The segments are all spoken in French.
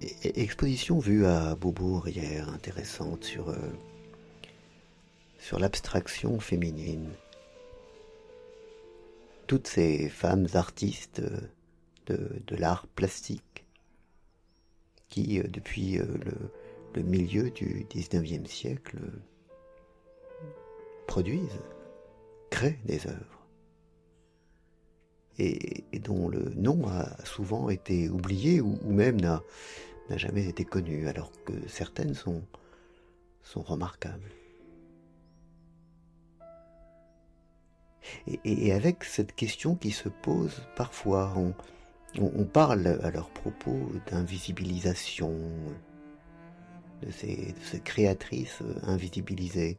exposition vue à Beaubourg hier, intéressante sur, euh, l'abstraction féminine. Toutes ces femmes artistes de, de l'art plastique qui, euh, depuis euh, le, le milieu du XIXe siècle, produisent, créent des œuvres. Et, dont le nom a souvent été oublié ou, même n'a jamais été connu, alors que certaines sont, remarquables. Et, avec cette question qui se pose parfois, on parle à leur propos d'invisibilisation, de ces, créatrices invisibilisées.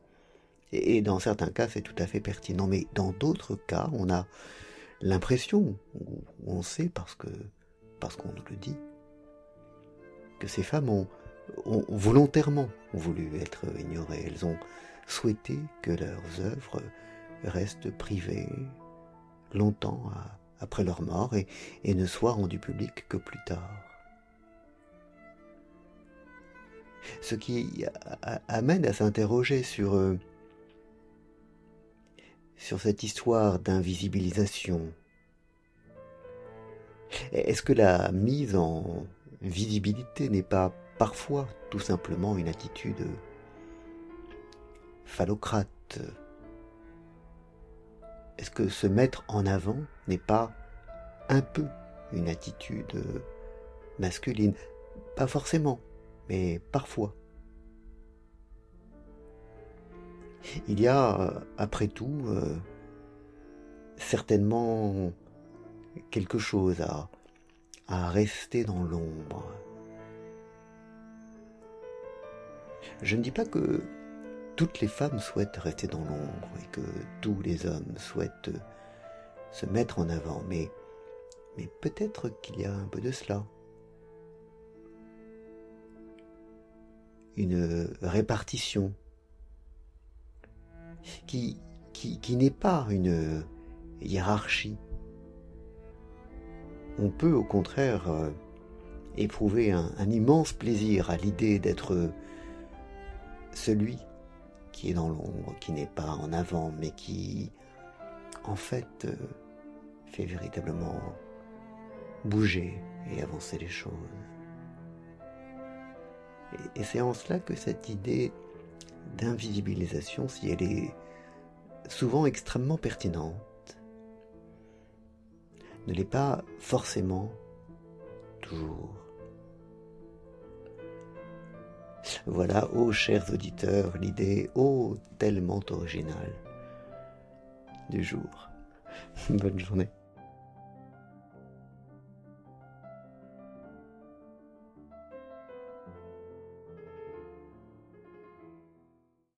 Et, dans certains cas, c'est tout à fait pertinent. Mais dans d'autres cas, on a l'impression, on sait parce que parce qu'on nous le dit, que ces femmes ont, volontairement voulu être ignorées. Elles ont souhaité que leurs œuvres restent privées longtemps après leur mort et, ne soient rendues publiques que plus tard. Ce qui amène à s'interroger sur, euh, sur cette histoire d'invisibilisation. Est-ce que la mise en visibilité n'est pas parfois tout simplement une attitude phallocrate? Est-ce que se mettre en avant n'est pas un peu une attitude masculine? Pas forcément, mais parfois. Il y a, euh, après tout, euh, certainement quelque chose à, à rester dans l'ombre. Je ne dis pas que toutes les femmes souhaitent rester dans l'ombre et que tous les hommes souhaitent se mettre en avant, mais, peut-être qu'il y a un peu de cela. une répartition qui, qui, n'est pas une hiérarchie. On peut au contraire euh, éprouver un, immense plaisir à l'idée d'être celui qui est dans l'ombre, qui n'est pas en avant, mais qui en fait euh, fait véritablement bouger et avancer les choses. Et, c'est en cela que cette idée d'invisibilisation, si elle est souvent extrêmement pertinente, ne l'est pas forcément toujours. Voilà, ô chers auditeurs, l'idée, ô tellement originale du jour. Bonne journée.